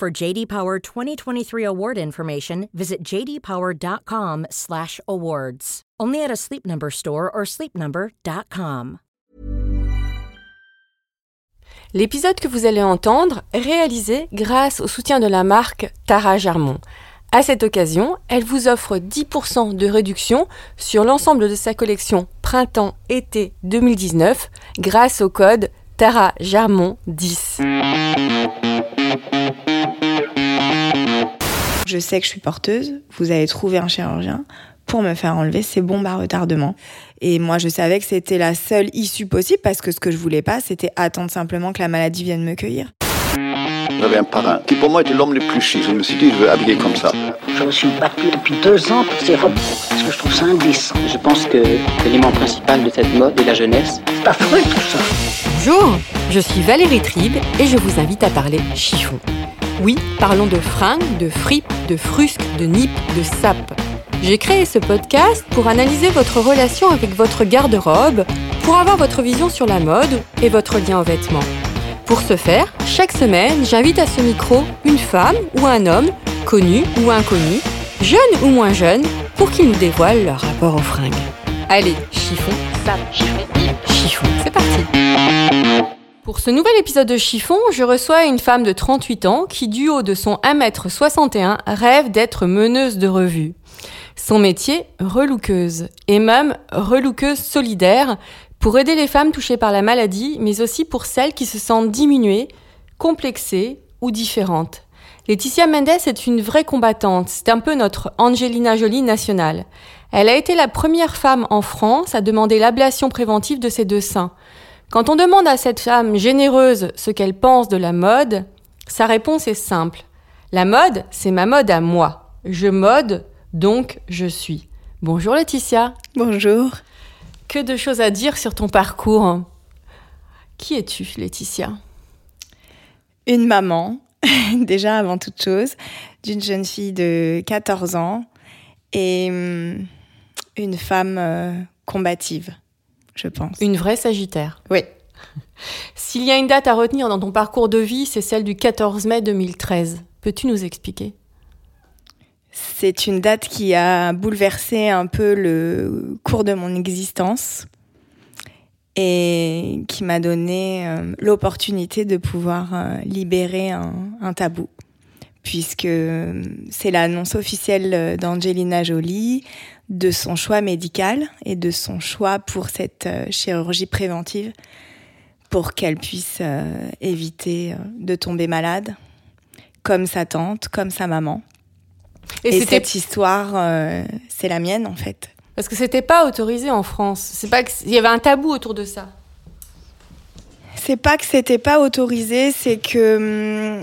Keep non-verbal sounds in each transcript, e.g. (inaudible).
For JD Power 2023 award information, visit jdpower.com/awards. Only at a Sleep Number store or sleepnumber.com. L'épisode que vous allez entendre est réalisé grâce au soutien de la marque Tara Germont. À cette occasion, elle vous offre 10% de réduction sur l'ensemble de sa collection printemps-été 2019 grâce au code Tara Germont 10. Je sais que je suis porteuse, vous allez trouver un chirurgien pour me faire enlever ces bombes à retardement. Et moi, je savais que c'était la seule issue possible parce que ce que je voulais pas, c'était attendre simplement que la maladie vienne me cueillir. J'avais un parrain qui pour moi était l'homme le plus chic. Je me suis dit, je veux habiller comme ça. Je me suis battu depuis deux ans pour ces robes parce que je trouve ça indécent. Je pense que l'élément principal de cette mode est la jeunesse. C'est affreux tout ça. Bonjour, je suis Valérie Tribe et je vous invite à parler chiffon. Oui, parlons de fringues, de fripes, de frusques, de nippes, de sapes. J'ai créé ce podcast pour analyser votre relation avec votre garde-robe, pour avoir votre vision sur la mode et votre lien aux vêtements. Pour ce faire, chaque semaine, j'invite à ce micro une femme ou un homme, connu ou inconnu, jeune ou moins jeune, pour qu'ils nous dévoilent leur rapport aux fringues. Allez, chiffon, ça, chiffon, chiffon, c'est parti Pour ce nouvel épisode de Chiffon, je reçois une femme de 38 ans qui, du haut de son 1m61, rêve d'être meneuse de revue. Son métier, relookeuse, et même relookeuse solidaire, pour aider les femmes touchées par la maladie, mais aussi pour celles qui se sentent diminuées, complexées ou différentes. Laetitia Mendes est une vraie combattante, c'est un peu notre Angelina Jolie nationale. Elle a été la première femme en France à demander l'ablation préventive de ses deux seins. Quand on demande à cette femme généreuse ce qu'elle pense de la mode, sa réponse est simple. La mode, c'est ma mode à moi. Je mode, donc je suis. Bonjour Laetitia. Bonjour. Que de choses à dire sur ton parcours. Qui es-tu, Laetitia? Une maman, (laughs) déjà avant toute chose, d'une jeune fille de 14 ans et hum, une femme euh, combative, je pense. Une vraie Sagittaire. Oui. (laughs) S'il y a une date à retenir dans ton parcours de vie, c'est celle du 14 mai 2013. Peux-tu nous expliquer? C'est une date qui a bouleversé un peu le cours de mon existence et qui m'a donné euh, l'opportunité de pouvoir euh, libérer un, un tabou puisque euh, c'est l'annonce officielle d'Angelina Jolie de son choix médical et de son choix pour cette euh, chirurgie préventive pour qu'elle puisse euh, éviter euh, de tomber malade, comme sa tante, comme sa maman. Et, cette histoire, euh, c'est la mienne en fait. parce que c'était pas autorisé en France. C'est pas qu'il y avait un tabou autour de ça. C'est pas que c'était pas autorisé, c'est que hum,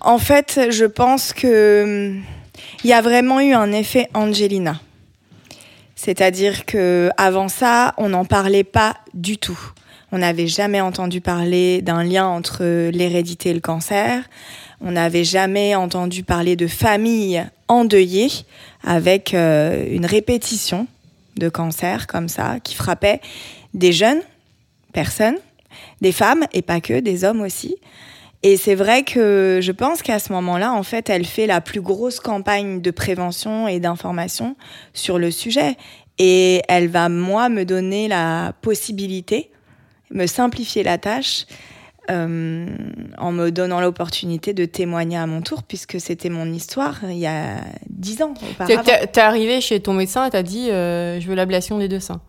en fait, je pense que hum, il y a vraiment eu un effet Angelina. C'est-à-dire que avant ça, on n'en parlait pas du tout. On n'avait jamais entendu parler d'un lien entre l'hérédité et le cancer. On n'avait jamais entendu parler de famille endeuillée avec euh, une répétition de cancer comme ça qui frappait des jeunes personnes, des femmes et pas que, des hommes aussi. Et c'est vrai que je pense qu'à ce moment-là, en fait, elle fait la plus grosse campagne de prévention et d'information sur le sujet. Et elle va, moi, me donner la possibilité, me simplifier la tâche, euh, en me donnant l'opportunité de témoigner à mon tour, puisque c'était mon histoire il y a dix ans T'es arrivé chez ton médecin et t'as dit euh, je veux l'ablation des deux seins.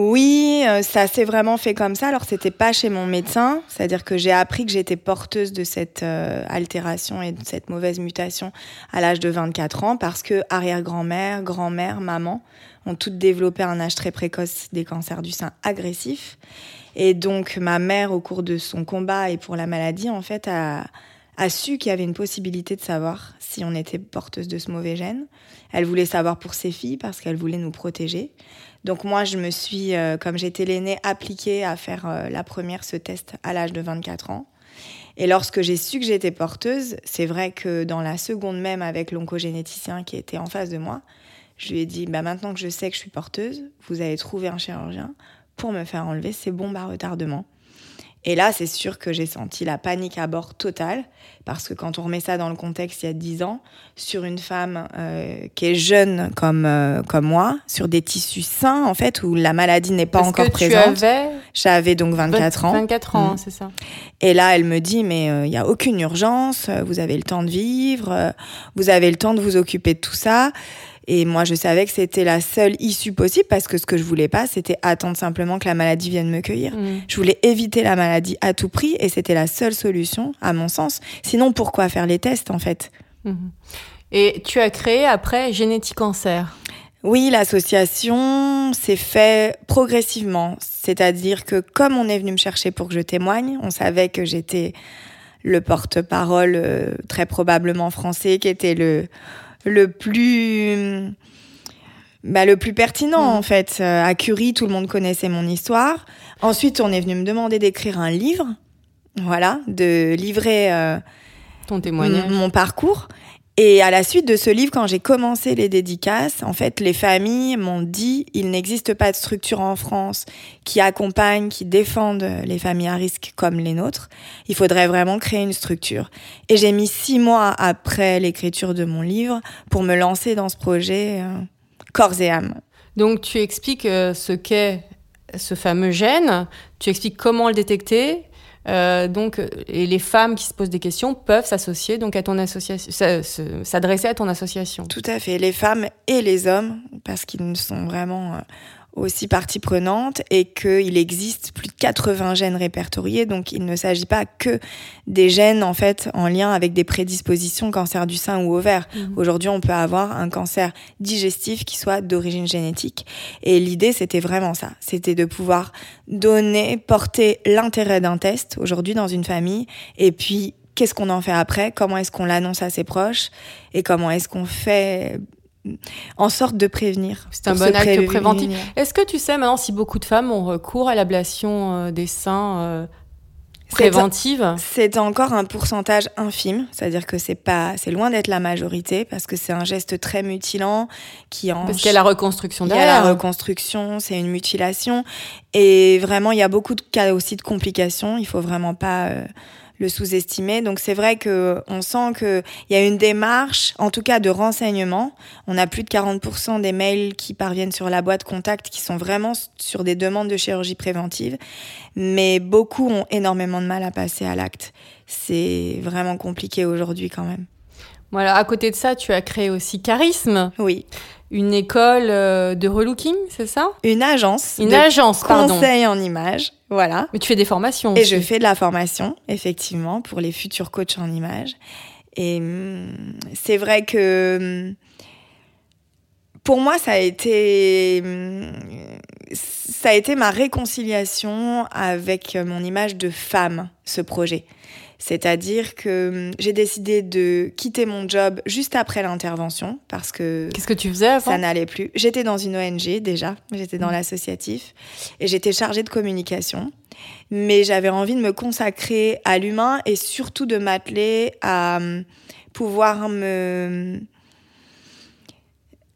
Oui, euh, ça s'est vraiment fait comme ça. Alors, c'était pas chez mon médecin, c'est-à-dire que j'ai appris que j'étais porteuse de cette euh, altération et de cette mauvaise mutation à l'âge de 24 ans parce que arrière-grand-mère, grand-mère, maman ont toutes développé un âge très précoce des cancers du sein agressifs. Et donc, ma mère, au cours de son combat et pour la maladie, en fait, a, a su qu'il y avait une possibilité de savoir si on était porteuse de ce mauvais gène. Elle voulait savoir pour ses filles parce qu'elle voulait nous protéger. Donc moi, je me suis, euh, comme j'étais l'aînée, appliquée à faire euh, la première ce test à l'âge de 24 ans. Et lorsque j'ai su que j'étais porteuse, c'est vrai que dans la seconde même avec l'oncogénéticien qui était en face de moi, je lui ai dit, bah maintenant que je sais que je suis porteuse, vous allez trouver un chirurgien pour me faire enlever ces bombes à retardement. Et là, c'est sûr que j'ai senti la panique à bord totale, parce que quand on remet ça dans le contexte il y a 10 ans, sur une femme euh, qui est jeune comme, euh, comme moi, sur des tissus sains, en fait, où la maladie n'est pas Parce encore que tu présente. avais J'avais donc 24 ans. 24 ans, Mm. c'est ça. Et là, elle me dit, mais euh, il n'y a aucune urgence, vous avez le temps de vivre, vous avez le temps de vous occuper de tout ça. Et moi, je savais que c'était la seule issue possible parce que ce que je voulais pas, c'était attendre simplement que la maladie vienne me cueillir. Mm. Je voulais éviter la maladie à tout prix et c'était la seule solution, à mon sens. Sinon, pourquoi faire les tests, en fait? Mhm. Et tu as créé après Génétique Cancer? Oui, l'association s'est fait progressivement. C'est-à-dire que comme on est venu me chercher pour que je témoigne, on savait que j'étais le porte-parole euh, très probablement français, qui était le, le plus... Bah, le plus pertinent en fait. Euh, À Curie, tout le monde connaissait mon histoire. Ensuite, on est venu me demander d'écrire un livre, voilà, de livrer euh, Ton témoignage. m- mon parcours. Et à la suite de ce livre, quand j'ai commencé les dédicaces, en fait, les familles m'ont dit il n'existe pas de structure en France qui accompagne, qui défende les familles à risque comme les nôtres. Il faudrait vraiment créer une structure. Et j'ai mis six mois après l'écriture de mon livre pour me lancer dans ce projet euh, corps et âme. Donc tu expliques euh, ce qu'est ce fameux gène, tu expliques comment le détecter. Euh, donc, et les femmes qui se posent des questions peuvent s'associer donc à ton association, s'a- se- s'adresser à ton association. Tout à fait, les femmes et les hommes, parce qu'ils sont vraiment euh, aussi partie prenante et qu'il existe plus de 80 gènes répertoriés, donc il ne s'agit pas que des gènes en fait en lien avec des prédispositions cancer du sein ou ovaire. Aujourd'hui, on peut avoir un cancer digestif qui soit d'origine génétique. Et l'idée c'était vraiment ça, c'était de pouvoir donner, porter l'intérêt d'un test aujourd'hui dans une famille. Et puis qu'est-ce qu'on en fait après, comment est-ce qu'on l'annonce à ses proches? Et comment est-ce qu'on fait en sorte de prévenir. C'est un bon acte prévenir. préventif. Est-ce que tu sais maintenant si beaucoup de femmes ont recours à l'ablation euh, des seins euh, préventive C'est encore un pourcentage infime, c'est-à-dire que c'est pas, c'est loin d'être la majorité parce que c'est un geste très mutilant qui en Parce qu'il y a la reconstruction Il y a derrière. la reconstruction, c'est une mutilation. Et vraiment, il y a beaucoup de cas aussi de complications. Il faut vraiment pas euh, le sous-estimer. Donc c'est vrai que on sent qu'il y a une démarche, en tout cas de renseignement. On a plus de 40% des mails qui parviennent sur la boîte contact qui sont vraiment sur des demandes de chirurgie préventive. Mais beaucoup ont énormément de mal à passer à l'acte. C'est vraiment compliqué aujourd'hui quand même. Voilà, à côté de ça, tu as créé aussi Charisme, Oui. Une école euh, de relooking, c'est ça? Une agence. Une de agence, pardon. Conseil en images. Voilà. Mais tu fais des formations Et aussi. je fais de la formation, effectivement, pour les futurs coachs en images. Et hum, c'est vrai que hum, pour moi, ça a été, hum, ça a été ma réconciliation avec mon image de femme, ce projet. C'est-à-dire que hum, j'ai décidé de quitter mon job juste après l'intervention parce que Qu'est-ce que tu faisais avant? ça n'allait plus. J'étais dans une ONG déjà, j'étais dans l'associatif et j'étais chargée de communication. Mais j'avais envie de me consacrer à l'humain et surtout de m'atteler à hum, pouvoir me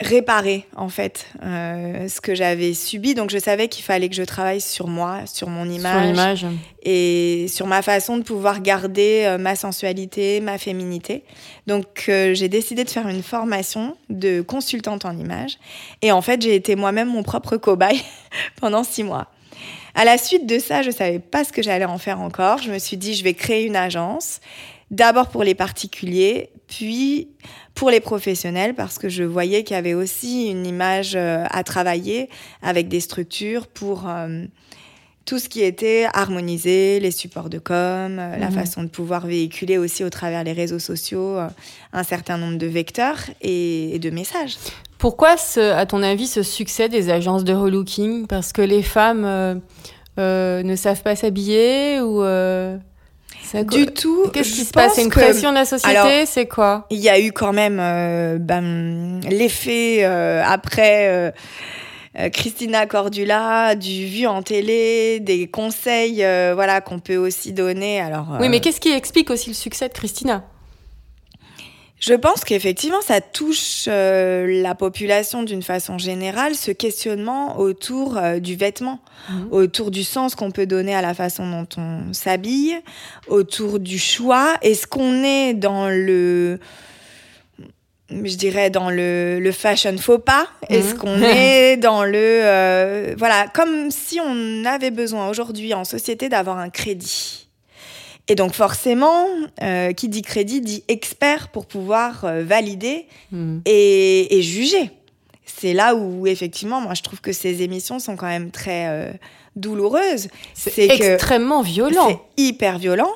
réparer en fait euh, ce que j'avais subi. Donc je savais qu'il fallait que je travaille sur moi, sur mon Sur image, l'image. et sur ma façon de pouvoir garder euh, ma sensualité, ma féminité. Donc euh, j'ai décidé de faire une formation de consultante en image et en fait j'ai été moi-même mon propre cobaye (laughs) pendant six mois. À la suite de ça, je savais pas ce que j'allais en faire encore. Je me suis dit je vais créer une agence, d'abord pour les particuliers, puis pour les professionnels parce que je voyais qu'il y avait aussi une image euh, à travailler avec des structures pour euh, tout ce qui était harmonisé, les supports de com, euh, la Mhm. façon de pouvoir véhiculer aussi au travers les réseaux sociaux un certain nombre de vecteurs et, et de messages. Pourquoi, ce, à ton avis, ce succès des agences de relooking? Parce que les femmes euh, euh, ne savent pas s'habiller ou Du tout. Qu'est-ce qui se passe? C'est une que- pression de la société C'est quoi? Il y a eu quand même euh, ben, l'effet euh, après euh, Christina Cordula, du vu en télé, des conseils voilà, qu'on peut aussi donner. Alors, Oui, mais qu'est-ce qui explique aussi le succès de Christina? Je pense qu'effectivement, ça touche euh, la population d'une façon générale, ce questionnement autour euh, du vêtement, Mhm. autour du sens qu'on peut donner à la façon dont on s'habille, autour du choix. Est-ce qu'on est dans le je dirais dans le, le fashion faux pas? Est-ce Mhm. qu'on (laughs) est dans le euh, voilà comme si on avait besoin aujourd'hui en société d'avoir un crédit et donc forcément, euh, qui dit crédit dit expert pour pouvoir euh, valider Hmm. et, et juger. C'est là où effectivement, moi je trouve que ces émissions sont quand même très euh, douloureuses. C'est extrêmement violent. c'est hyper violent.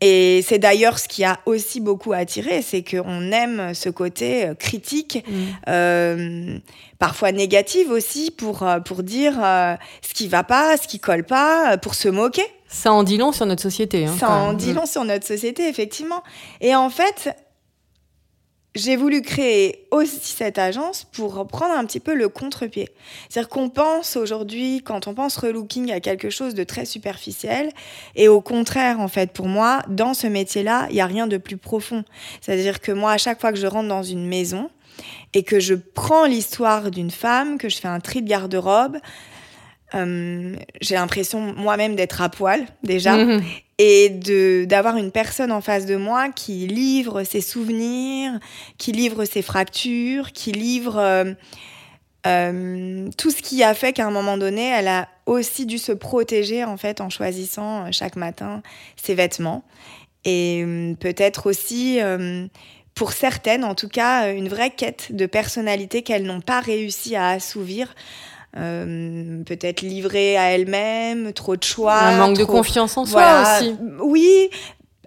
Et c'est d'ailleurs ce qui a aussi beaucoup attiré, c'est qu'on aime ce côté critique, Hmm. euh, parfois négatif aussi, pour, pour dire euh, ce qui va pas, ce qui colle pas, pour se moquer. Ça en dit long sur notre société. hein, Ça en dit long sur notre société, effectivement. Et en fait, j'ai voulu créer aussi cette agence pour prendre un petit peu le contre-pied. C'est-à-dire qu'on pense aujourd'hui, quand on pense relooking, à quelque chose de très superficiel. Et au contraire, en fait, pour moi, dans ce métier-là, il n'y a rien de plus profond. C'est-à-dire que moi, à chaque fois que je rentre dans une maison et que je prends l'histoire d'une femme, que je fais un tri de garde-robe, euh, j'ai l'impression moi-même d'être à poil déjà Mhm. et de d'avoir une personne en face de moi qui livre ses souvenirs, qui livre ses fractures, qui livre euh, euh, tout ce qui a fait qu'à un moment donné, elle a aussi dû se protéger en fait en choisissant chaque matin ses vêtements et peut-être aussi pour certaines, en tout cas, une vraie quête de personnalité qu'elles n'ont pas réussi à assouvir. Euh, peut-être livrée à elles-mêmes, trop de choix. Un manque de confiance en soi aussi. Oui,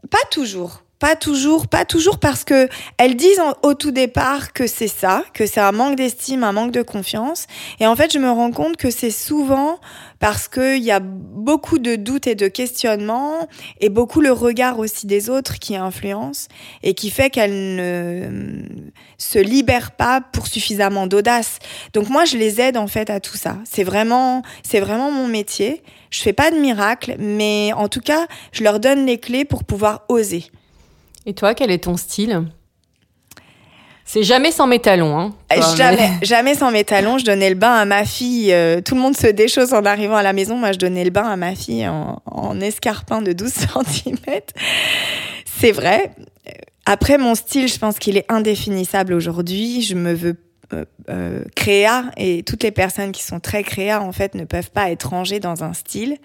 pas toujours. Pas toujours, pas toujours parce que elles disent en- au tout départ que c'est ça, que c'est un manque d'estime, un manque de confiance. Et en fait, je me rends compte que c'est souvent parce qu'il y a beaucoup de doutes et de questionnements et beaucoup le regard aussi des autres qui influence et qui fait qu'elles ne se libèrent pas pour suffisamment d'audace. Donc moi, je les aide en fait à tout ça. C'est vraiment, c'est vraiment mon métier. Je fais pas de miracle, mais en tout cas, je leur donne les clés pour pouvoir oser. Et toi, quel est ton style? C'est jamais sans mes talons. Hein, Euh, mais- Jamais, (laughs) jamais sans mes talons. Je donnais le bain à ma fille. euh, tout le monde se déchausse en arrivant à la maison. Moi, je donnais le bain à ma fille en, en escarpin de 12 (laughs) cm. C'est vrai. Après, mon style, je pense qu'il est indéfinissable aujourd'hui. Je me veux euh, euh, créa et toutes les personnes qui sont très créa, en fait, ne peuvent pas être rangées dans un style.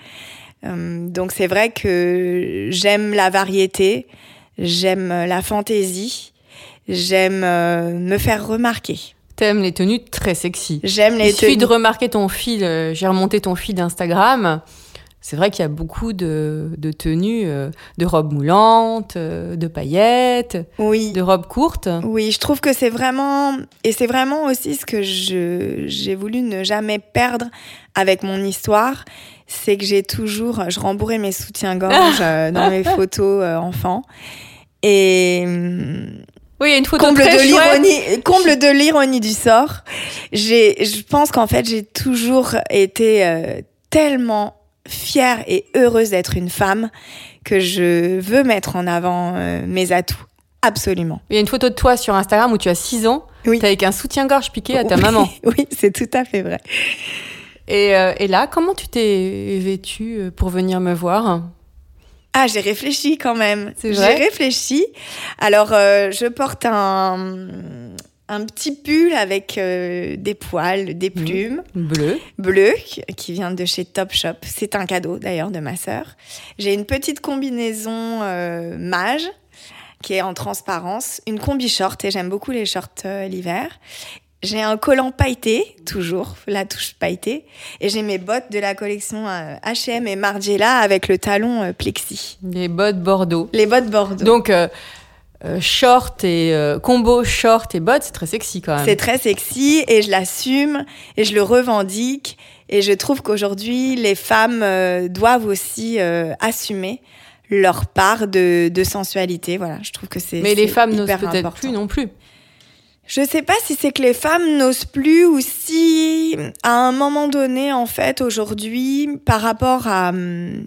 Euh, donc, c'est vrai que j'aime la variété, j'aime la fantaisie, j'aime euh, me faire remarquer. T'aimes les tenues très sexy. J'aime les Il suffit de tenues. remarquer ton fil. euh, J'ai remonté ton fil d'Instagram. C'est vrai qu'il y a beaucoup de, de tenues, euh, de robes moulantes, euh, de paillettes, Oui. de robes courtes. Oui, je trouve que c'est vraiment et c'est vraiment aussi ce que j'ai voulu ne jamais perdre avec mon histoire, c'est que j'ai toujours je rembourrais mes soutiens-gorge euh, dans mes (laughs) photos euh, enfants et Oui, il y a une photo comble très de l'ironie comble de l'ironie du sort. J'ai je pense qu'en fait, j'ai toujours été euh, tellement fière et heureuse d'être une femme que je veux mettre en avant euh, mes atouts absolument. Il y a une photo de toi sur Instagram où tu as 6 ans. Oui. T'es avec un soutien-gorge piqué à ta Oui, maman. (laughs) Oui, c'est tout à fait vrai. Et, euh, et là, comment tu t'es vêtue pour venir me voir? Ah, j'ai réfléchi quand même. C'est J'ai réfléchi. Alors, euh, je porte un, un petit pull avec euh, des poils, des Mhm. plumes Bleu. bleues qui- vient de chez Topshop. C'est un cadeau d'ailleurs de ma sœur. J'ai une petite combinaison euh, mage qui est en transparence, une combi short et j'aime beaucoup les shorts l'hiver. J'ai un collant pailleté, toujours, la touche pailletée. Et j'ai mes bottes de la collection H&M et Margiela avec le talon euh, plexi. Les bottes Bordeaux. Les bottes Bordeaux. Donc, euh, euh, short et euh, combo short et bottes, c'est très sexy quand même. C'est très sexy et je l'assume et je le revendique. Et je trouve qu'aujourd'hui, les femmes euh, doivent aussi assumer leur part de, de sensualité. Voilà, je trouve que c'est. Mais les femmes n'osent peut-être plus non plus. Je sais pas si c'est que les femmes n'osent plus ou si, à un moment donné, en fait, aujourd'hui, par rapport à, hum,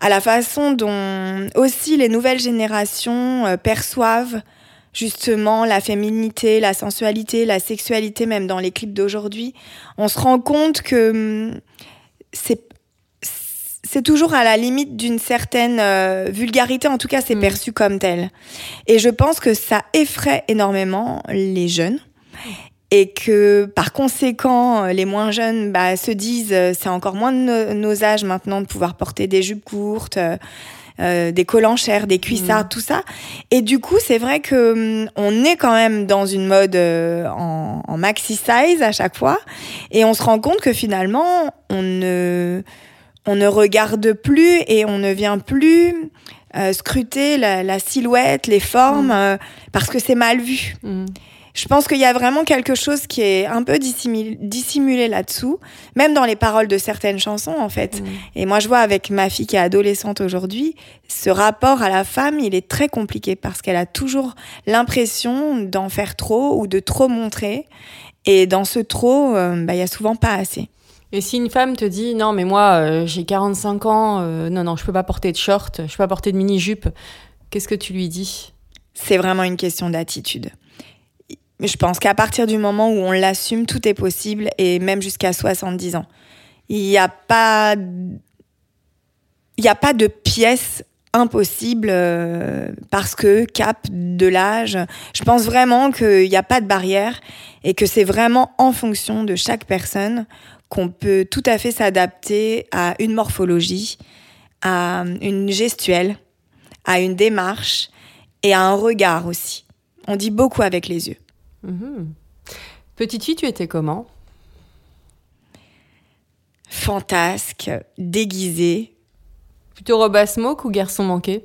à la façon dont aussi les nouvelles générations euh, perçoivent justement la féminité, la sensualité, la sexualité, même dans les clips d'aujourd'hui, on se rend compte que hum, c'est c'est toujours à la limite d'une certaine euh, vulgarité, en tout cas c'est Mm. perçu comme tel. Et je pense que ça effraie énormément les jeunes et que par conséquent les moins jeunes bah, se disent euh, c'est encore moins de no- nos âges maintenant de pouvoir porter des jupes courtes. euh, des collants chers, des cuissards, tout ça. Et du coup, c'est vrai que hum, on est quand même dans une mode euh, en, en maxi size à chaque fois, et on se rend compte que finalement, on ne on ne regarde plus et on ne vient plus euh, scruter la, la silhouette, les formes, euh, parce que c'est mal vu. Mm. Je pense qu'il y a vraiment quelque chose qui est un peu dissimulé, dissimulé là-dessous, même dans les paroles de certaines chansons en fait. Mm. Et moi je vois avec ma fille qui est adolescente aujourd'hui, ce rapport à la femme, il est très compliqué parce qu'elle a toujours l'impression d'en faire trop ou de trop montrer. Et dans ce trop, euh, bah, il y a souvent pas assez. Et si une femme te dit non mais moi euh, j'ai 45 ans, euh, non non je peux pas porter de short, je peux pas porter de mini jupe, qu'est-ce que tu lui dis? C'est vraiment une question d'attitude. Je pense qu'à partir du moment où on l'assume, tout est possible et même jusqu'à 70 ans. Il n'y a pas, il n'y a pas de pièce impossible euh, parce que cap de l'âge. Je pense vraiment qu'il n'y a pas de barrière et que c'est vraiment en fonction de chaque personne qu'on peut tout à fait s'adapter à une morphologie, à une gestuelle, à une démarche et à un regard aussi. On dit beaucoup avec les yeux. Mhm. Petite fille, tu étais comment? Fantasque, déguisé. Plutôt robe à smoke ou garçon manqué?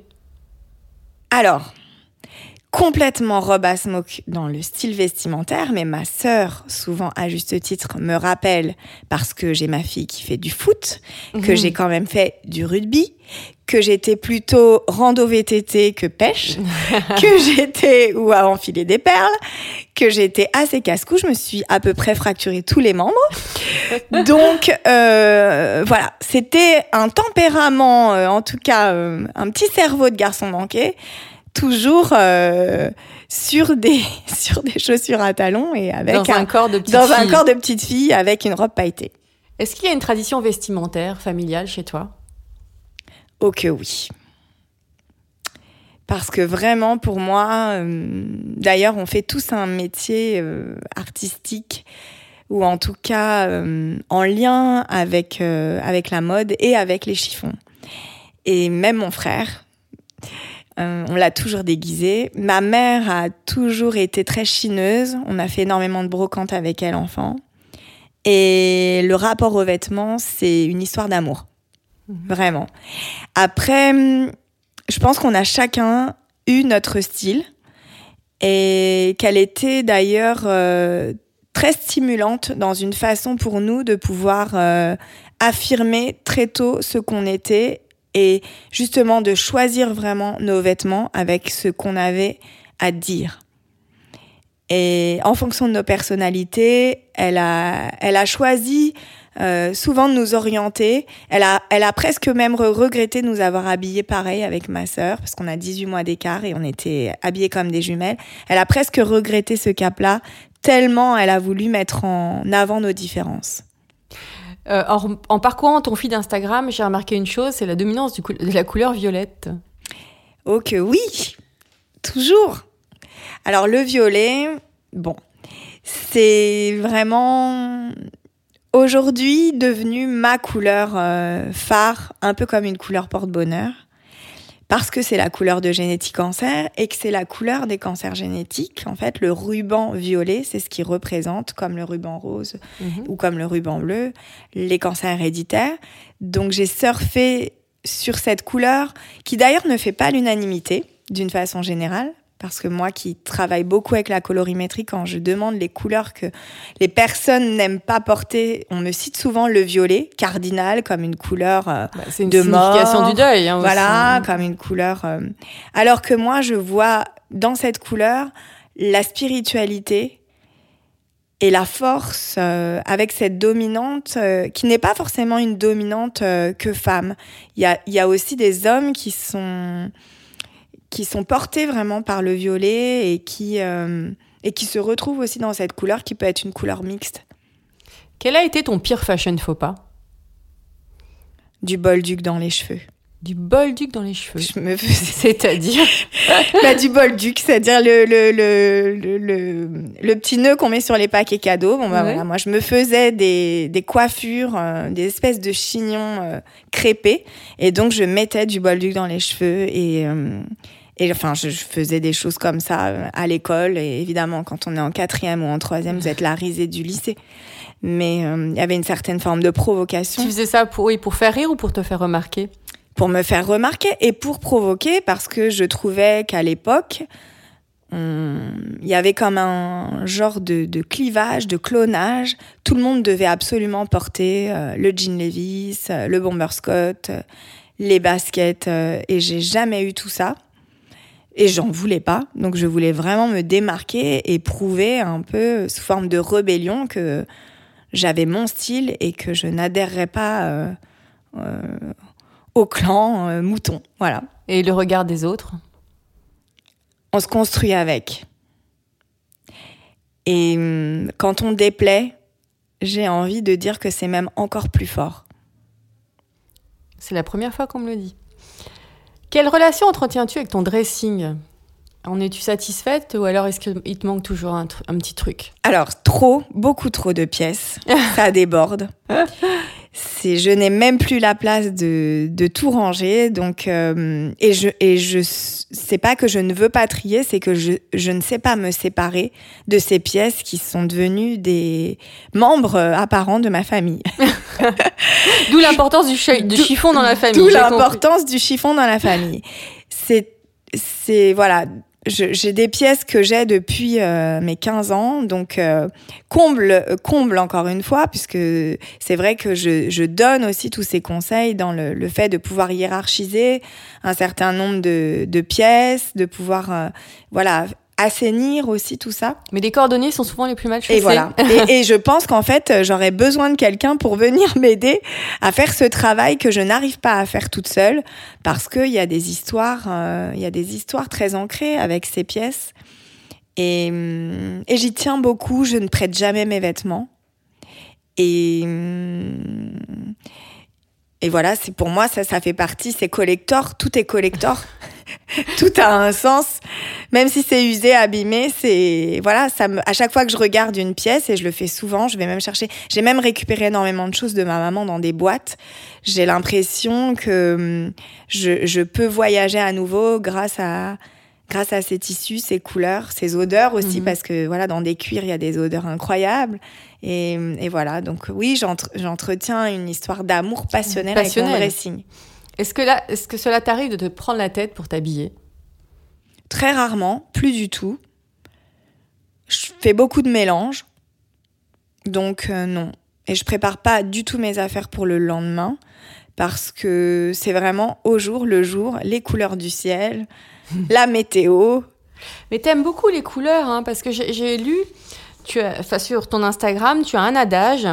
Alors, complètement robe à smoke dans le style vestimentaire, mais ma sœur, souvent à juste titre, me rappelle, parce que j'ai ma fille qui fait du foot, que Mhm. j'ai quand même fait du rugby, que j'étais plutôt rando VTT que pêche, (laughs) que j'étais ou à enfiler des perles, que j'étais assez casse-cou, je me suis à peu près fracturé tous les membres. (laughs) Donc euh, voilà, c'était un tempérament, euh, en tout cas euh, un petit cerveau de garçon manqué, toujours euh, sur des (laughs) sur des chaussures à talons et avec Dans un, corps de petite dans un fille. corps de petite fille avec une robe pailletée. Est-ce qu'il y a une tradition vestimentaire familiale chez toi? Oh que oui. Parce que vraiment, pour moi, euh, d'ailleurs, on fait tous un métier euh, artistique ou en tout cas en lien avec, avec la mode et avec les chiffons. Et même mon frère, euh, on l'a toujours déguisé. Ma mère a toujours été très chineuse. On a fait énormément de brocantes avec elle enfant. Et le rapport aux vêtements, c'est une histoire d'amour. Vraiment. Après, hum, je pense qu'on a chacun eu notre style et qu'elle était d'ailleurs euh, très stimulante dans une façon pour nous de pouvoir euh, affirmer très tôt ce qu'on était et justement de choisir vraiment nos vêtements avec ce qu'on avait à dire. Et en fonction de nos personnalités, elle a, elle a choisi euh, souvent de nous orienter. Elle a, elle a presque même re- regretté de nous avoir habillés pareil avec ma sœur, parce qu'on a 18 mois d'écart et on était habillés comme des jumelles. Elle a presque regretté ce cap-là, tellement elle a voulu mettre en avant nos différences. Euh, en, parcourant ton feed Instagram, j'ai remarqué une chose, c'est la dominance du de la couleur violette. Oh que oui, toujours. Alors le violet, bon, c'est vraiment aujourd'hui devenu ma couleur euh, phare, un peu comme une couleur porte-bonheur, parce que c'est la couleur de génétique cancer et que c'est la couleur des cancers génétiques. En fait, le ruban violet, c'est ce qui représente, comme le ruban rose Mhm. ou comme le ruban bleu, les cancers héréditaires. Donc j'ai surfé sur cette couleur qui d'ailleurs ne fait pas l'unanimité d'une façon générale Parce que moi qui travaille beaucoup avec la colorimétrie, quand je demande les couleurs que les personnes n'aiment pas porter, on me cite souvent le violet, cardinal, comme une couleur euh, Bah, c'est une de signification mort. du deuil. hein, aussi. Voilà, comme une couleur. euh, Alors que moi, je vois dans cette couleur la spiritualité et la force euh, avec cette dominante euh, qui n'est pas forcément une dominante que femme. Il y a, il y a aussi des hommes qui sont qui sont portés vraiment par le violet et qui euh, et qui se retrouvent aussi dans cette couleur qui peut être une couleur mixte. Quel a été ton pire fashion faux pas? Du bolduc dans les cheveux. Du bolduc dans les cheveux. Je me faisais (laughs) C'est-à-dire? (laughs) Bah, du bolduc, c'est-à-dire le, le, le, le, le, le petit nœud qu'on met sur les paquets cadeaux. Bon, bah, Ouais. voilà, moi, je me faisais des, des coiffures, euh, des espèces de chignons euh, crépés. Et donc, je mettais du bolduc dans les cheveux. Et, euh, et enfin, je, je faisais des choses comme ça euh, à l'école. Et évidemment, quand on est en quatrième ou en troisième, vous êtes la risée du lycée. Mais euh, il y avait une certaine forme de provocation Tu faisais ça pour, oui, pour faire rire ou pour te faire remarquer? Pour me faire remarquer et pour provoquer parce que je trouvais qu'à l'époque, il y avait comme un genre de, de clivage, de clonage. Tout le monde devait absolument porter euh, le jean Levi's, euh, le bomber Scott, euh, les baskets et j'ai jamais eu tout ça. Et j'en voulais pas, donc je voulais vraiment me démarquer et prouver un peu sous forme de rébellion que j'avais mon style et que je n'adhérerais pas euh, euh, au clan euh, mouton. Voilà. Et le regard des autres? On se construit avec. Et hum, quand on déplaît, j'ai envie de dire que c'est même encore plus fort. C'est la première fois qu'on me le dit. Quelle relation entretiens-tu avec ton dressing? En es-tu satisfaite ou alors est-ce qu'il te manque toujours un, petit truc? Alors, trop, beaucoup trop de pièces. (laughs) Ça déborde. C'est, je n'ai même plus la place de, de tout ranger. Donc, euh, et je, et je, c'est pas que je ne veux pas trier, c'est que je, je ne sais pas me séparer de ces pièces qui sont devenues des membres apparents de ma famille. (laughs) D'où l'importance du, chi- du D'où- chiffon dans la famille. D'où l'importance du chiffon dans la famille. C'est, c'est voilà. J'ai des pièces que j'ai depuis euh, mes 15 ans, donc euh, comble, comble encore une fois, puisque c'est vrai que je, je donne aussi tous ces conseils dans le, le fait de pouvoir hiérarchiser un certain nombre de, de pièces, de pouvoir euh, voilà assainir aussi tout ça. Mais les cordonniers sont souvent les plus mal chaussés. Et voilà. (laughs) et, et je pense qu'en fait, euh, j'aurais besoin de quelqu'un pour venir (laughs) m'aider à faire ce travail que je n'arrive pas à faire toute seule, parce qu'il y a des histoires, euh, il y a des histoires très ancrées avec ces pièces. Et, hum, et j'y tiens beaucoup. Je ne prête jamais mes vêtements. Et hum, et voilà, c'est pour moi ça, ça fait partie. C'est collector. Tout est collector. (laughs) (laughs) tout a un sens même si c'est usé, abîmé, c'est voilà, ça me, à chaque fois que je regarde une pièce et je le fais souvent, je vais même chercher. J'ai même récupéré énormément de choses de ma maman dans des boîtes. J'ai l'impression que hum, je, je peux voyager à nouveau grâce à grâce à ces tissus, ces couleurs, ces odeurs aussi Mhm. parce que voilà, dans des cuirs, il y a des odeurs incroyables. Et, et voilà, donc oui, j'entre- j'entretiens une histoire d'amour passionnel, avec Passionnel. mon dressing. Est-ce que, là, est-ce que cela t'arrive de te prendre la tête pour t'habiller? Très rarement, plus du tout. Je fais beaucoup de mélanges. Donc euh, non. Et je prépare pas du tout mes affaires pour le lendemain parce que c'est vraiment au jour le jour, les couleurs du ciel, (laughs) la météo. Mais t'aimes beaucoup les couleurs, hein, parce que j'ai j'ai lu, tu as, sur ton Instagram, tu as un adage,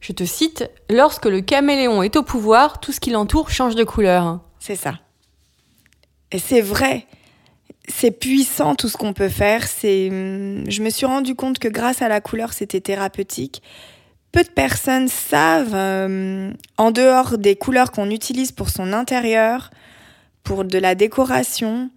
je te cite, lorsque le caméléon est au pouvoir, tout ce qui l'entoure change de couleur. C'est ça. Et c'est vrai. C'est puissant tout ce qu'on peut faire. C'est, hum, je me suis rendu compte que grâce à la couleur, c'était thérapeutique. Peu de personnes savent, euh, en dehors des couleurs qu'on utilise pour son intérieur, pour de la décoration,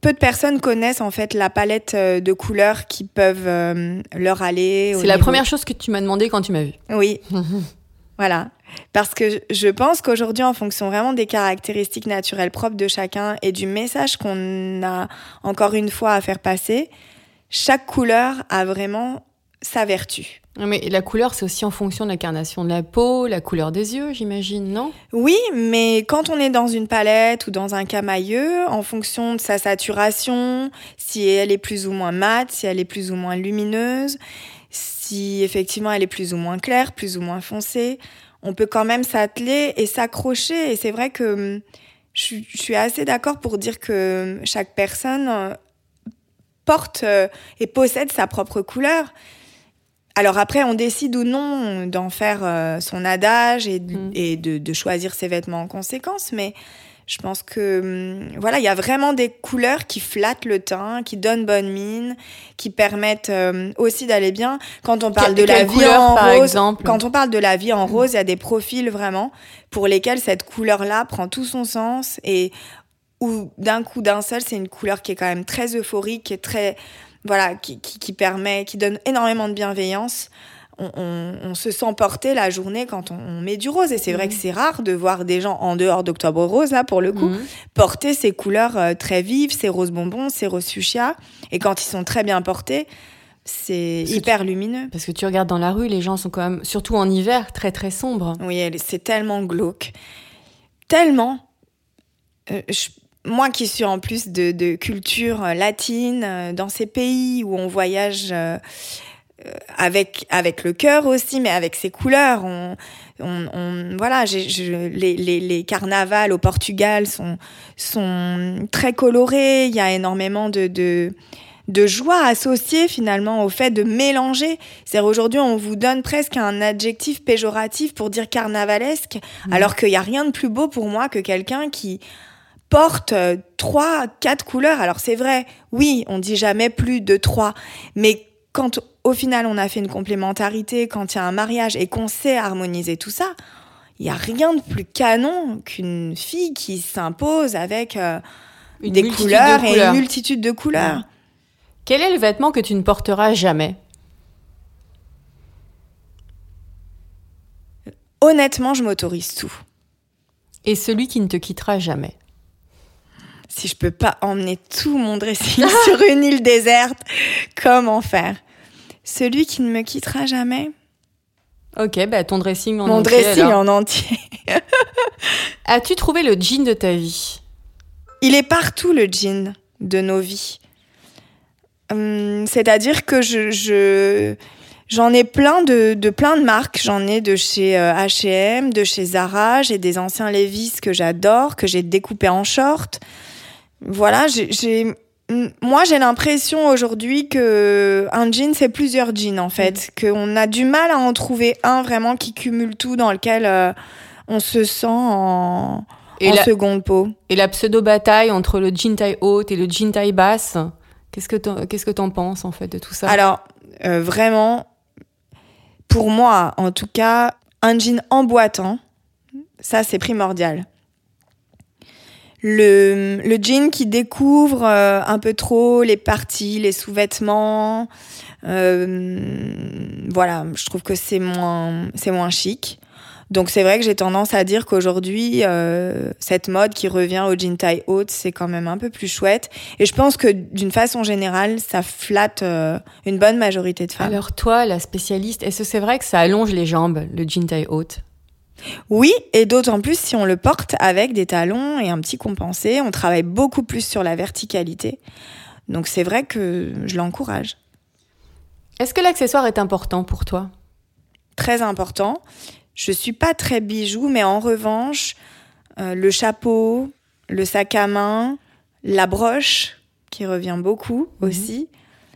peu de personnes connaissent en fait la palette euh, de couleurs qui peuvent euh, leur aller. C'est la niveau- première chose que tu m'as demandé quand tu m'as vu. oui. (laughs) voilà. Parce que je pense qu'aujourd'hui, en fonction vraiment des caractéristiques naturelles propres de chacun et du message qu'on a encore une fois à faire passer, chaque couleur a vraiment sa vertu. Mais la couleur, c'est aussi en fonction de la carnation de la peau, la couleur des yeux, j'imagine, non? Oui, mais quand on est dans une palette ou dans un camailleux, en fonction de sa saturation, si elle est plus ou moins mate, si elle est plus ou moins lumineuse, si effectivement elle est plus ou moins claire, plus ou moins foncée, on peut quand même s'atteler et s'accrocher. Et c'est vrai que hum, je, je suis assez d'accord pour dire que chaque personne euh, porte euh, et possède sa propre couleur. Alors après, on décide ou non d'en faire euh, son adage et, Mm. et de, de choisir ses vêtements en conséquence, mais je pense que hum, voilà, il y a vraiment des couleurs qui flattent le teint, qui donnent bonne mine, qui permettent euh, aussi d'aller bien. Quand on parle de la vie couleur, en par rose, exemple? quand on parle de la vie en rose, il y a des profils vraiment pour lesquels cette couleur-là prend tout son sens et où d'un coup d'un seul, c'est une couleur qui est quand même très euphorique, qui est très voilà, qui, qui, qui permet, qui donne énormément de bienveillance. On, on, on se sent porter la journée quand on, on met du rose. Et c'est vrai que c'est rare de voir des gens en dehors d'Octobre Rose, là, pour le coup, Mhm. porter ces couleurs euh, très vives, ces roses bonbons, ces roses fuchsia. Et quand ils sont très bien portés, c'est hyper lumineux. Parce que tu regardes dans la rue, les gens sont quand même, surtout en hiver, très très sombres. Oui, c'est tellement glauque. Tellement. Euh, je- moi qui suis en plus de, de culture euh, latine, euh, dans ces pays où on voyage euh, avec, avec le cœur aussi, mais avec ses couleurs. On, on, on- voilà, je- les, les, les carnavals au Portugal sont, sont très colorés. Il y a énormément de, de, de joie associée finalement au fait de mélanger. C'est-à-dire aujourd'hui, on vous donne presque un adjectif péjoratif pour dire carnavalesque, alors qu'il n'y a rien de plus beau pour moi que quelqu'un qui porte euh, trois, quatre couleurs. Alors c'est vrai, oui, on dit jamais plus de trois, mais quand au final on a fait une complémentarité, quand il y a un mariage et qu'on sait harmoniser tout ça, il n'y a rien de plus canon qu'une fille qui s'impose avec euh, Une des couleurs de et couleurs. une multitude de couleurs. Quel est le vêtement que tu ne porteras jamais? Honnêtement, je m'autorise tout. Et celui qui ne te quittera jamais Si je peux pas emmener tout mon dressing (laughs) sur une île déserte, comment faire? Celui qui ne me quittera jamais? Ok, bah ton dressing en Mon entier, dressing alors. en entier. (laughs) As-tu trouvé le jean de ta vie? Il est partout le jean de nos vies. Hum, C'est-à-dire que je, je- j'en ai plein de, de plein de marques. J'en ai de chez H&M, de chez Zara. J'ai des anciens Levi's que j'adore, que j'ai découpés en short. Voilà, j'ai, moi j'ai l'impression aujourd'hui que un jean c'est plusieurs jeans en fait, qu'on a du mal à en trouver un vraiment qui cumule tout dans lequel euh, on se sent en, et en la, seconde peau. et la pseudo-bataille entre le jean taille haute et le jean taille basse, qu'est-ce que t'en, qu'est-ce que t'en penses en fait de tout ça? Alors, euh, vraiment, pour moi, en tout cas, un jean emboîtant, ça, c'est primordial. Le, le jean qui découvre euh, un peu trop les parties, les sous-vêtements, euh, voilà, je trouve que c'est moins, c'est moins chic. Donc c'est vrai que j'ai tendance à dire qu'aujourd'hui, euh, cette mode qui revient au jean taille haute, c'est quand même un peu plus chouette. Et je pense que d'une façon générale, ça flatte euh, une bonne majorité de femmes. Alors toi, la spécialiste, est-ce que c'est vrai que ça allonge les jambes, le jean taille haute? Oui, et d'autant plus si on le porte avec des talons et un petit compensé. On travaille beaucoup plus sur la verticalité. Donc c'est vrai que je l'encourage. Est-ce que l'accessoire est important pour toi? Très important. Je suis pas très bijou, mais en revanche, euh, le chapeau, le sac à main, la broche, qui revient beaucoup aussi,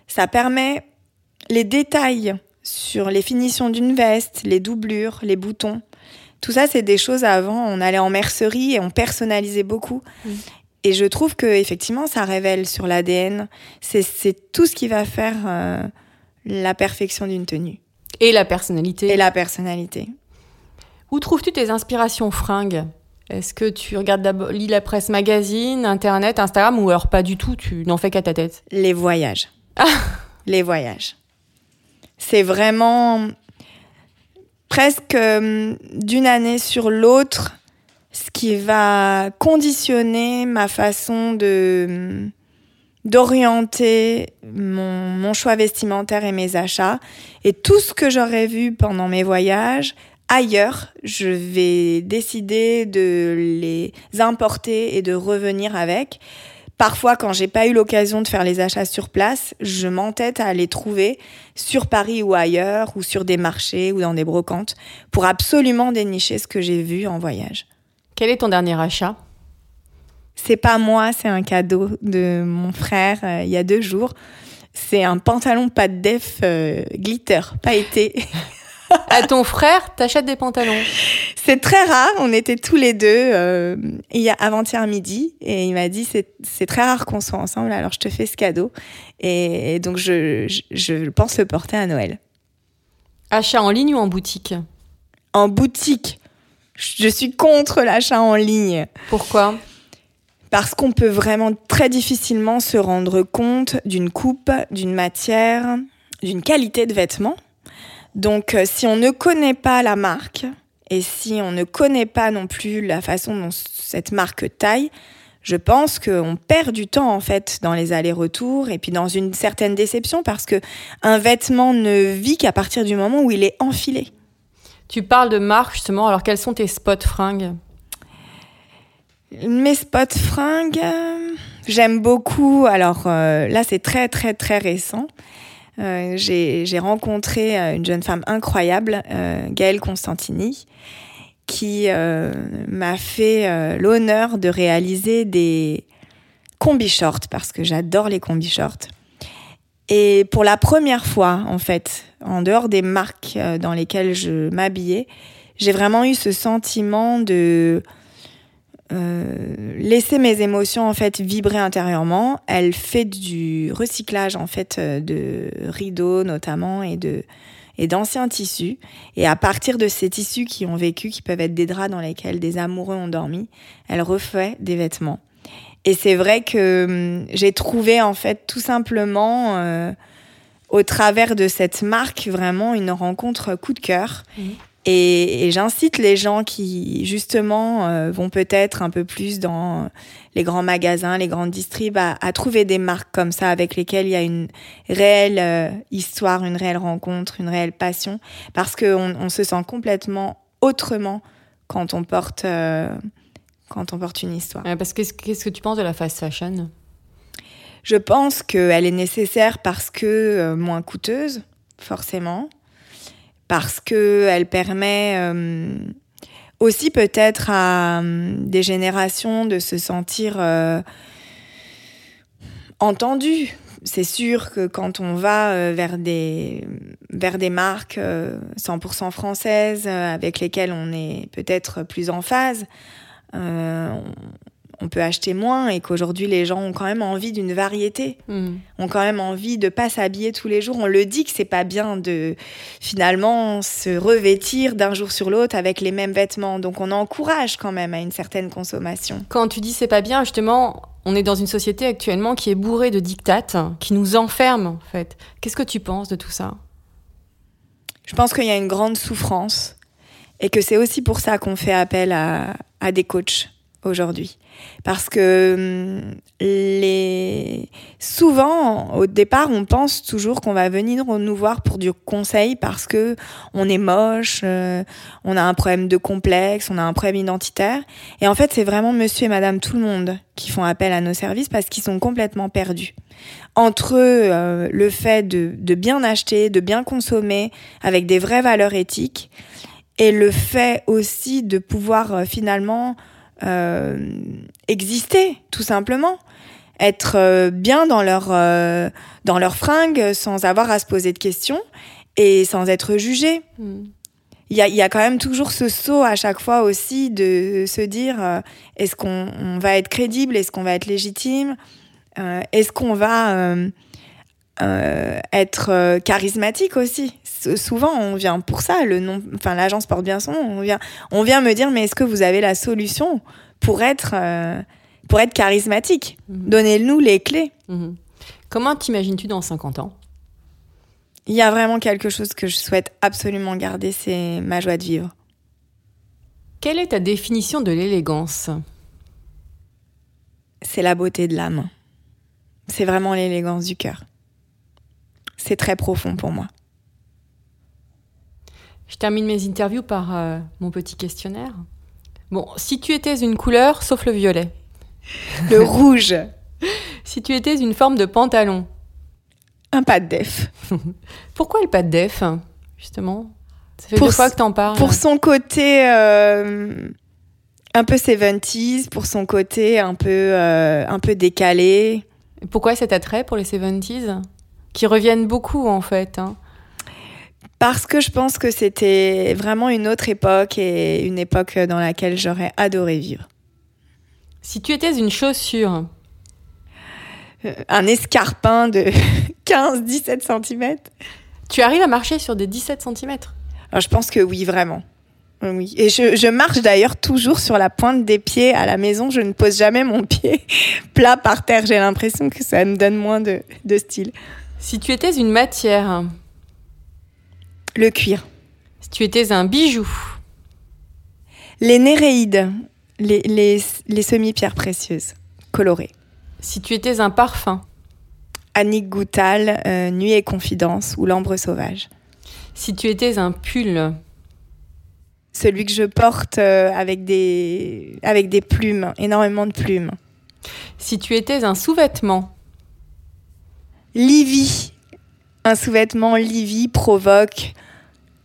ça permet les détails sur les finitions d'une veste, les doublures, les boutons. Tout ça, c'est des choses avant, on allait en mercerie et on personnalisait beaucoup. Et je trouve que effectivement, ça révèle sur l'ADN. C'est tout ce qui va faire euh, la perfection d'une tenue Et la personnalité et la personnalité. Où trouves-tu tes inspirations fringues? Est-ce que tu regardes d'abord, lis la presse magazine, internet, Instagram ou alors pas du tout, tu n'en fais qu'à ta tête? Les voyages. Les voyages. C'est vraiment presque euh, d'une année sur l'autre ce qui va conditionner ma façon de, d'orienter mon, mon choix vestimentaire et mes achats. Et tout ce que j'aurais vu pendant mes voyages, ailleurs, je vais décider de les importer et de revenir avec. Parfois, quand j'ai pas eu l'occasion de faire les achats sur place, je m'entête à les trouver sur Paris ou ailleurs, ou sur des marchés ou dans des brocantes, pour absolument dénicher ce que j'ai vu en voyage. Quel est ton dernier achat? C'est pas moi, c'est un cadeau de mon frère euh, il y a deux jours. C'est un pantalon pas de def euh, glitter, pas été. (laughs) À ton frère, t'achètes des pantalons C'est très rare. On était tous les deux euh, il y a avant-hier midi et il m'a dit c'est très rare qu'on soit ensemble. Alors je te fais ce cadeau et, et donc je, je, je pense le porter à Noël. Achat en ligne ou en boutique? En boutique, je suis contre l'achat en ligne Pourquoi? Parce qu'on peut vraiment très difficilement se rendre compte d'une coupe, d'une matière, d'une qualité de vêtement. Donc euh, si on ne connaît pas la marque et si on ne connaît pas non plus la façon dont cette marque taille, je pense qu'on perd du temps en fait dans les allers-retours et puis dans une certaine déception parce que un vêtement ne vit qu'à partir du moment où il est enfilé. Tu parles de marque justement, alors quels sont tes spots fringues? Mes spots fringues, j'aime beaucoup. Alors euh, là, c'est très très très récent. Euh, j'ai rencontré euh, une jeune femme incroyable, euh, Gaëlle Constantini, qui m'a fait l'honneur de réaliser des combi shorts parce que j'adore les combi shorts. Et pour la première fois, en fait, en dehors des marques dans lesquelles je m'habillais, j'ai vraiment eu ce sentiment de euh, laisser mes émotions en fait vibrer intérieurement. Elle fait du recyclage en fait euh, de rideaux notamment et de et d'anciens tissus. Et à partir de ces tissus qui ont vécu, qui peuvent être des draps dans lesquels des amoureux ont dormi, elle refait des vêtements. Et c'est vrai que hum, j'ai trouvé en fait tout simplement euh, au travers de cette marque vraiment une rencontre coup de cœur. Mhm. Et, et j'incite les gens qui justement euh, vont peut-être un peu plus dans les grands magasins, les grandes distribs, à, à trouver des marques comme ça avec lesquelles il y a une réelle euh, histoire, une réelle rencontre, une réelle passion, parce qu'on on se sent complètement autrement quand on porte euh, quand on porte une histoire. Parce que qu'est-ce qu'est-ce que tu penses de la fast fashion? Je pense qu'elle est nécessaire parce que moins coûteuse, forcément, parce que elle permet euh, aussi peut-être à euh, des générations de se sentir euh, entendues. C'est sûr que quand on va vers des vers des marques euh, 100% françaises avec lesquelles on est peut-être plus en phase, on peut acheter moins et qu'aujourd'hui les gens ont quand même envie d'une variété Hmm. ont quand même envie de pas s'habiller tous les jours. On le dit que c'est pas bien de finalement se revêtir d'un jour sur l'autre avec les mêmes vêtements. Donc on encourage quand même à une certaine consommation. Quand tu dis c'est pas bien, justement, on est dans une société actuellement qui est bourrée de dictates, qui nous enferme en fait. Qu'est-ce que tu penses de tout ça? Je pense qu'il y a une grande souffrance et que c'est aussi pour ça qu'on fait appel à, à des coachs aujourd'hui. Parce que hum, les... souvent, au départ, on pense toujours qu'on va venir nous voir pour du conseil parce que on est moche, euh, on a un problème de complexe, on a un problème identitaire. Et en fait, c'est vraiment monsieur et madame tout le monde qui font appel à nos services parce qu'ils sont complètement perdus. Entre euh, le fait de, de bien acheter, de bien consommer avec des vraies valeurs éthiques et le fait aussi de pouvoir euh, finalement euh, exister tout simplement. Être euh, bien dans leur euh, dans leurs fringues sans avoir à se poser de questions et sans être jugé. Hmm. il y a, y a quand même toujours ce saut à chaque fois aussi de se dire euh, est-ce qu'on on va être crédible? Est-ce qu'on va être légitime? Est-ce qu'on va euh, être euh, charismatique aussi souvent on vient pour ça le nom enfin l'agence porte bien son nom on vient on vient me dire mais est-ce que vous avez la solution pour être euh, pour être charismatique? Mhm. donnez-nous les clés Mhm. Comment t'imagines-tu dans 50 ans? Il y a vraiment quelque chose que je souhaite absolument garder c'est ma joie de vivre Quelle est ta définition de l'élégance? C'est la beauté de l'âme. c'est vraiment l'élégance du cœur. C'est très profond pour moi. Je termine mes interviews par euh, mon petit questionnaire. Bon, si tu étais une couleur, sauf le violet. Le (laughs) rouge. Si tu étais une forme de pantalon. Un pas de def. (laughs) Pourquoi le pas de def, justement? Ça fait Pour deux fois que t'en parles. Pour son côté euh, un peu 70s, pour son côté un peu, euh, un peu décalé. Pourquoi cet attrait pour les 70s Qui reviennent beaucoup, en fait. hein. Parce que je pense que c'était vraiment une autre époque et une époque dans laquelle j'aurais adoré vivre. Si tu étais une chaussure, Euh, Un escarpin de (laughs) 15-17 cm. tu arrives à marcher sur des 17 cm. Alors, je pense que oui, vraiment. Euh, Oui. Et je, je marche d'ailleurs toujours sur la pointe des pieds à la maison. Je ne pose jamais mon (laughs) pied plat par terre. J'ai l'impression que ça me donne moins de, de style. Si tu étais une matière, Le cuir. si tu étais un bijou, Les néréides, les, les, les semi-pierres précieuses, colorées. si tu étais un parfum, Annick Goutal, euh, Nuit et Confidence ou L'ambre sauvage. si tu étais un pull, Celui que je porte euh, avec, des, avec des plumes, énormément de plumes. si tu étais un sous-vêtement, Livy. Un sous-vêtement Livy provoque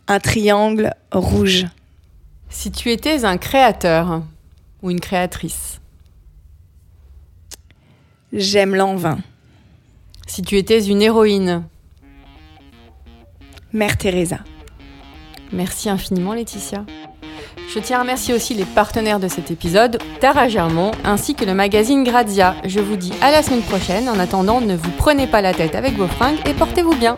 un triangle rouge. si tu étais un créateur ou une créatrice, J'aime l'envin. si tu étais une héroïne. Mère Teresa. Merci infiniment Laetitia. Je tiens à remercier aussi les partenaires de cet épisode, Tara Germont, ainsi que le magazine Grazia. Je vous dis à la semaine prochaine. En attendant, ne vous prenez pas la tête avec vos fringues et portez-vous bien.